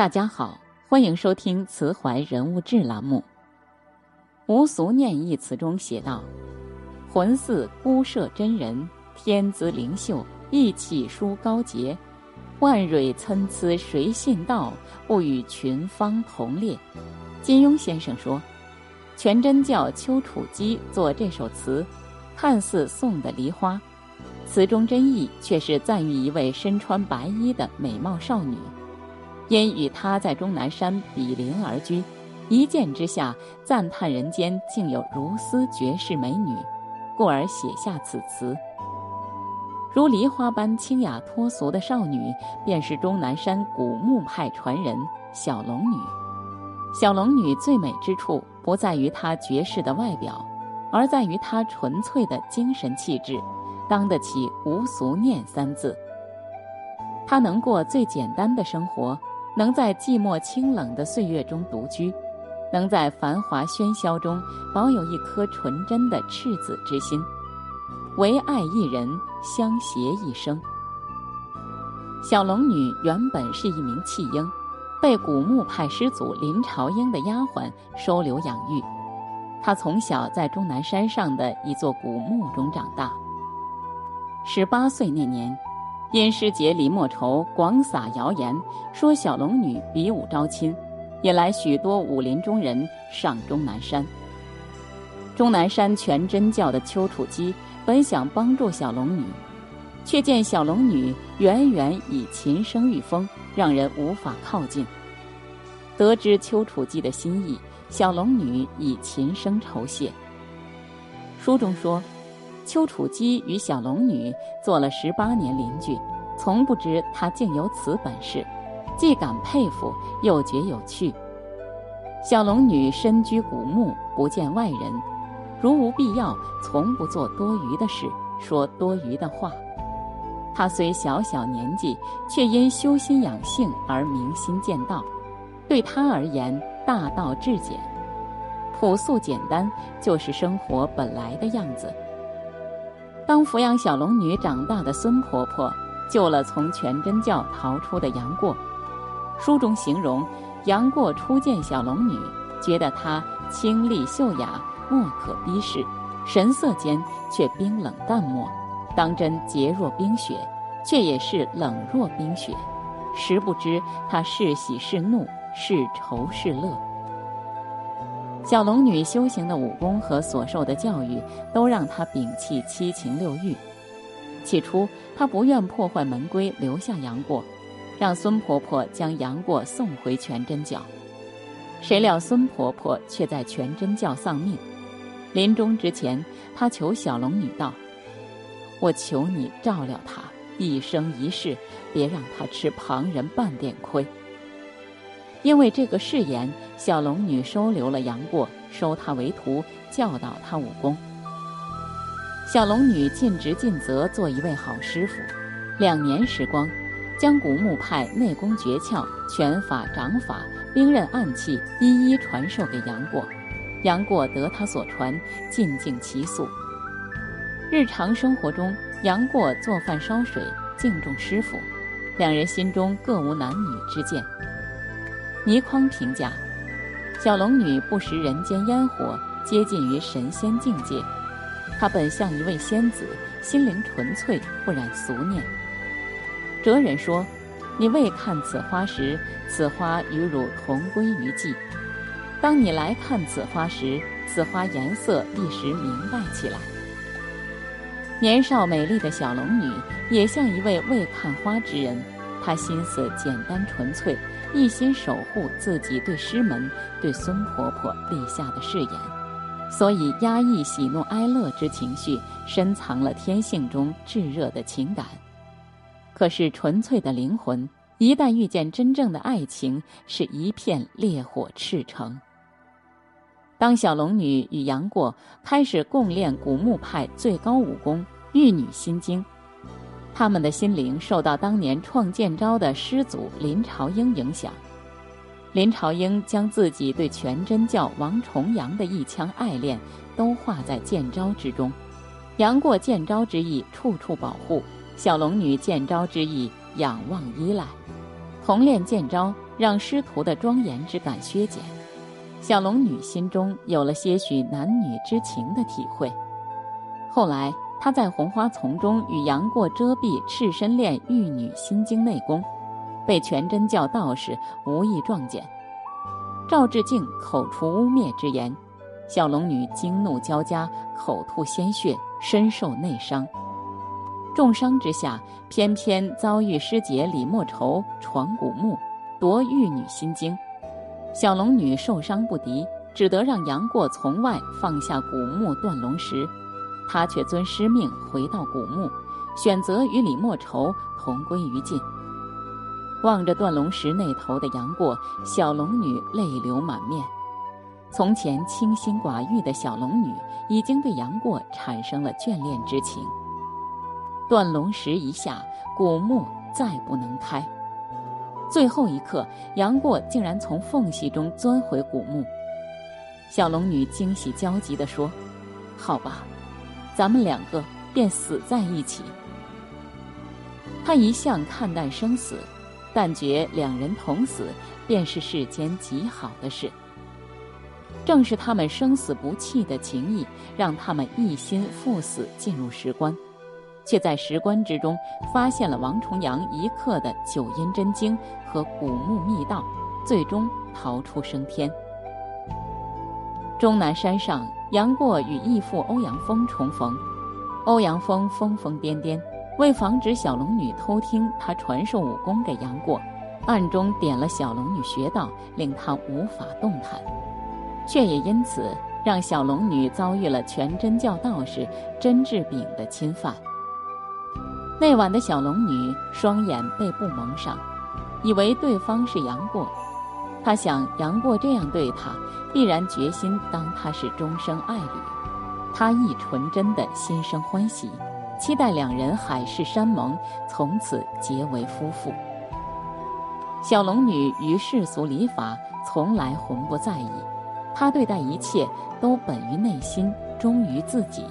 大家好，欢迎收听《慈怀人物志》栏目。无俗念一词中写道：“魂似孤舍真人，天姿灵秀，意气殊高洁。万蕊参差谁信道？不与群芳同列。”金庸先生说，全真教丘处机作这首词，看似送的梨花，词中真意却是赞誉一位身穿白衣的美貌少女。因与他在终南山比邻而居，一见之下赞叹人间竟有如斯绝世美女，故而写下此词。如梨花般清雅脱俗的少女，便是终南山古墓派传人小龙女。小龙女最美之处，不在于她绝世的外表，而在于她纯粹的精神气质，当得起“无俗念”三字。她能过最简单的生活。能在寂寞清冷的岁月中独居，能在繁华喧嚣中保有一颗纯真的赤子之心，唯爱一人，相携一生。小龙女原本是一名弃婴，被古墓派师祖林朝英的丫鬟收留养育。她从小在终南山上的一座古墓中长大。十八岁那年。因师姐李莫愁广撒谣言，说小龙女比武招亲，引来许多武林中人上终南山。终南山全真教的丘处机本想帮助小龙女，却见小龙女远远以琴声御风，让人无法靠近。得知丘处机的心意，小龙女以琴声酬谢。书中说。丘处机与小龙女做了十八年邻居，从不知她竟有此本事，既感佩服，又觉有趣。小龙女身居古墓，不见外人，如无必要，从不做多余的事，说多余的话。她虽小小年纪，却因修心养性而明心见道。对她而言，大道至简，朴素简单，就是生活本来的样子。当抚养小龙女长大的孙婆婆救了从全真教逃出的杨过，书中形容杨过初见小龙女，觉得她清丽秀雅，莫可逼视，神色间却冰冷淡漠，当真洁若冰雪，却也是冷若冰雪，实不知她是喜是怒，是愁是乐。小龙女修行的武功和所受的教育，都让她摒弃七情六欲。起初，她不愿破坏门规，留下杨过，让孙婆婆将杨过送回全真教。谁料孙婆婆却在全真教丧命。临终之前，她求小龙女道：“我求你照料她一生一世，别让她吃旁人半点亏。”因为这个誓言，小龙女收留了杨过，收他为徒，教导他武功。小龙女尽职尽责，做一位好师傅。两年时光，将古墓派内功诀窍、拳法、掌法、兵刃暗器一一传授给杨过。杨过得他所传，尽尽其速。日常生活中，杨过做饭烧水，敬重师傅，两人心中各无男女之见。倪匡评价：小龙女不食人间烟火，接近于神仙境界。她本像一位仙子，心灵纯粹，不染俗念。哲人说：“你未看此花时，此花与汝同归于寂；当你来看此花时，此花颜色一时明白起来。”年少美丽的小龙女也像一位未看花之人，她心思简单纯粹。一心守护自己对师门、对孙婆婆立下的誓言，所以压抑喜怒哀乐之情绪，深藏了天性中炙热的情感。可是纯粹的灵魂，一旦遇见真正的爱情，是一片烈火赤诚。当小龙女与杨过开始共练古墓派最高武功《玉女心经》。他们的心灵受到当年创建招的师祖林朝英影响，林朝英将自己对全真教王重阳的一腔爱恋都化在剑招之中。杨过剑招之意处处保护，小龙女剑招之意仰望依赖。同练剑招，让师徒的庄严之感削减。小龙女心中有了些许男女之情的体会。后来，她在红花丛中与杨过遮蔽赤身练玉女心经内功，被全真教道士无意撞见。赵志敬口出污蔑之言，小龙女惊怒交加，口吐鲜血，身受内伤。重伤之下，偏偏遭遇师姐李莫愁闯古墓，夺玉女心经。小龙女受伤不敌，只得让杨过从外放下古墓断龙石，他却遵师命回到古墓，选择与李莫愁同归于尽。望着断龙石那头的杨过，小龙女泪流满面。从前清心寡欲的小龙女，已经对杨过产生了眷恋之情。断龙石一下，古墓再不能开。最后一刻，杨过竟然从缝隙中钻回古墓。小龙女惊喜焦急地说：“好吧，咱们两个便死在一起。”他一向看淡生死，但觉两人同死便是世间极好的事。正是他们生死不弃的情谊，让他们一心赴死，进入石棺。却在石棺之中发现了王重阳一刻的九阴真经和古墓密道，最终逃出升天。终南山上，杨过与义父欧阳锋重逢，欧阳锋疯疯癫癫，为防止小龙女偷听他传授武功给杨过，暗中点了小龙女穴道，令她无法动弹，却也因此让小龙女遭遇了全真教道士甄志炳的侵犯。那晚的小龙女双眼被布蒙上，以为对方是杨过。他想，杨过这样对他，必然决心当他是终生爱侣。他亦纯真的心生欢喜，期待两人海誓山盟，从此结为夫妇。小龙女于世俗礼法从来浑不在意，她对待一切都本于内心，忠于自己。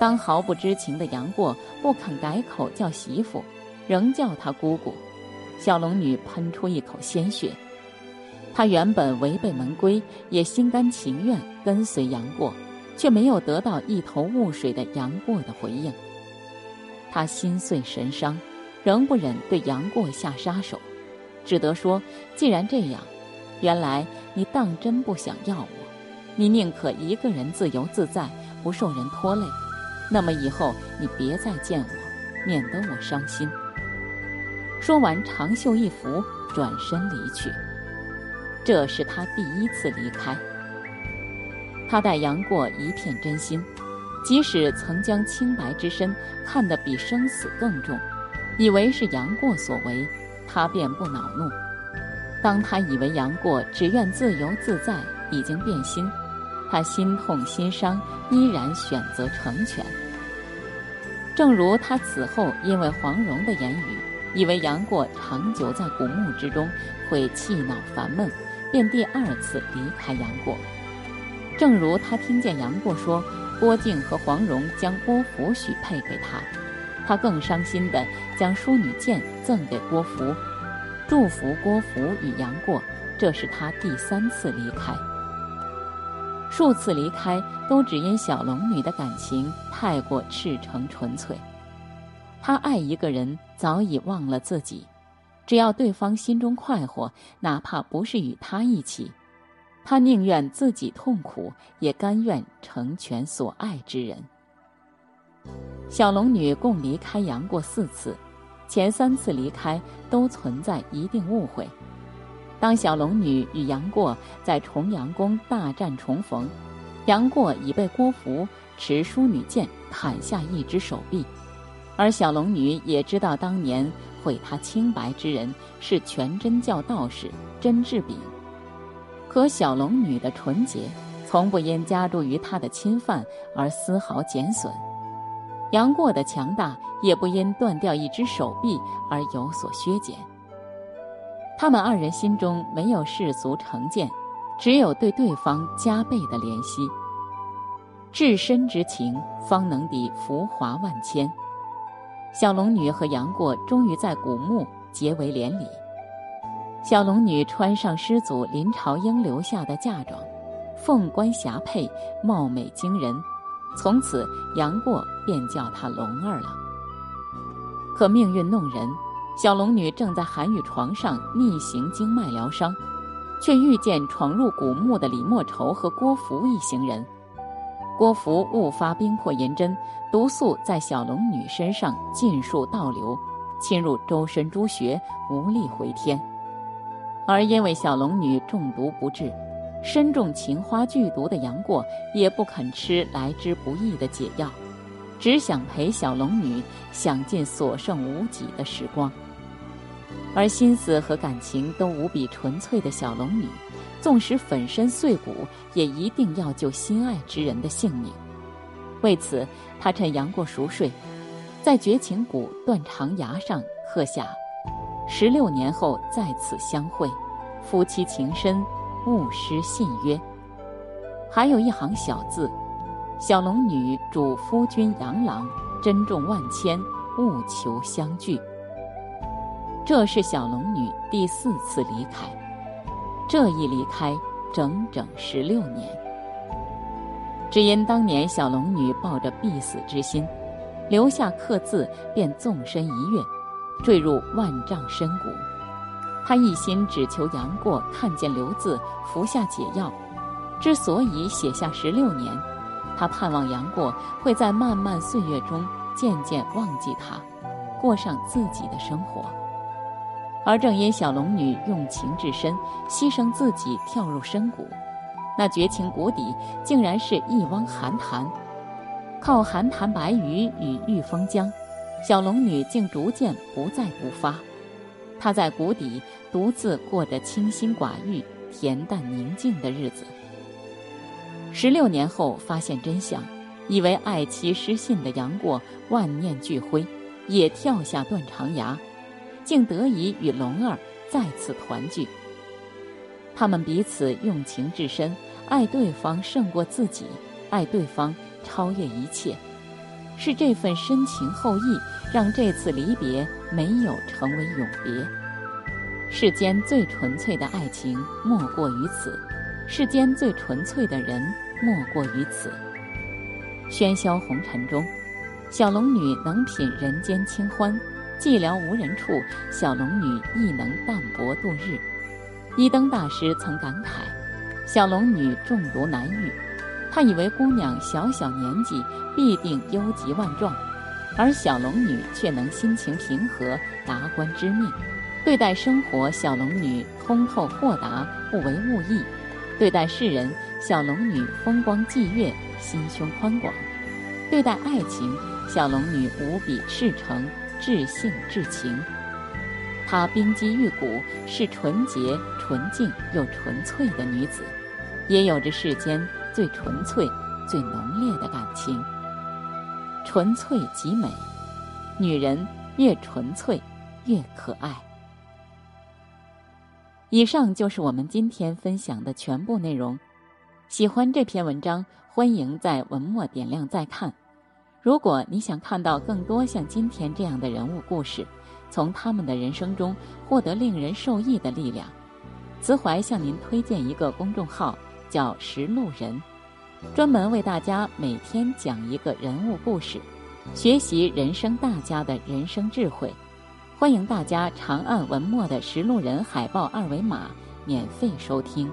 当毫不知情的杨过不肯改口叫媳妇，仍叫她姑姑，小龙女喷出一口鲜血。他原本违背门规，也心甘情愿跟随杨过，却没有得到一头雾水的杨过的回应。他心碎神伤，仍不忍对杨过下杀手，只得说：“既然这样，原来你当真不想要我，你宁可一个人自由自在，不受人拖累。”那么以后你别再见我，免得我伤心。说完，长袖一拂，转身离去。这是他第一次离开。他待杨过一片真心，即使曾将清白之身看得比生死更重，以为是杨过所为，他便不恼怒。当他以为杨过只愿自由自在，已经变心。他心痛心伤，依然选择成全。正如他此后因为黄蓉的言语，以为杨过长久在古墓之中会气恼烦闷，便第二次离开杨过。正如他听见杨过说郭靖和黄蓉将郭芙许配给他，他更伤心地将淑女剑赠给郭芙，祝福郭芙与杨过。这是他第三次离开。数次离开，都只因小龙女的感情太过赤诚纯粹。她爱一个人，早已忘了自己，只要对方心中快活，哪怕不是与他一起，他宁愿自己痛苦，也甘愿成全所爱之人。小龙女共离开杨过四次，前三次离开都存在一定误会。当小龙女与杨过在重阳宫大战重逢，杨过已被郭芙持淑女剑砍下一只手臂，而小龙女也知道当年毁她清白之人是全真教道士甄志炳，可小龙女的纯洁从不因加诸于他的侵犯而丝毫减损，杨过的强大也不因断掉一只手臂而有所削减。他们二人心中没有世俗成见，只有对对方加倍的怜惜。至深之情，方能抵浮华万千。小龙女和杨过终于在古墓结为连理。小龙女穿上师祖林朝英留下的嫁妆，凤冠霞帔，貌美惊人。从此，杨过便叫她龙儿了。可命运弄人，小龙女正在寒雨床上逆行经脉疗伤，却遇见闯入古墓的李莫愁和郭芙一行人。郭芙误发冰魄银针，毒素在小龙女身上尽数倒流，侵入周身诸穴，无力回天。而因为小龙女中毒不治。身中情花剧毒的杨过也不肯吃来之不易的解药，只想陪小龙女享尽所剩无几的时光。而心思和感情都无比纯粹的小龙女，纵使粉身碎骨，也一定要救心爱之人的性命。为此，他趁杨过熟睡，在绝情谷断肠崖上刻下“十六年后再次相会，夫妻情深”。勿失信约。还有一行小字：“小龙女主夫君杨郎，珍重万千，务求相聚。”这是小龙女第四次离开，这一离开整整十六年。只因当年小龙女抱着必死之心，留下刻字，便纵身一跃，坠入万丈深谷。他一心只求杨过看见刘字，服下解药。之所以写下十六年，他盼望杨过会在漫漫岁月中渐渐忘记他，过上自己的生活。而正因小龙女用情至深，牺牲自己跳入深谷，那绝情谷底竟然是一汪寒潭。靠寒潭白鱼与玉峰江，小龙女竟逐渐不再不发。她在谷底独自过着清心寡欲、恬淡宁静的日子。十六年后发现真相，以为爱妻失信的杨过万念俱灰，也跳下断肠崖，竟得以与龙儿再次团聚。他们彼此用情至深，爱对方胜过自己，爱对方超越一切。是这份深情厚谊，让这次离别没有成为永别。世间最纯粹的爱情莫过于此，世间最纯粹的人莫过于此。喧嚣红尘中，小龙女能品人间清欢；寂寥无人处，小龙女亦能淡泊度日。一灯大师曾感慨：小龙女中毒难愈。他以为姑娘小小年纪必定忧急万状，而小龙女却能心情平和，达观知命。对待生活，小龙女通透豁达，不为物役；对待世人，小龙女风光霁月，心胸宽广；对待爱情，小龙女无比赤诚，至性至情。她冰肌玉骨，是纯洁、纯净又纯粹的女子，也有着世间。最纯粹、最浓烈的感情，纯粹极美。女人越纯粹，越可爱。以上就是我们今天分享的全部内容。喜欢这篇文章，欢迎在文末点亮再看。如果你想看到更多像今天这样的人物故事，从他们的人生中获得令人受益的力量，慈怀向您推荐一个公众号。叫识路人，专门为大家每天讲一个人物故事，学习人生大家的人生智慧。欢迎大家长按文末的识路人海报二维码，免费收听。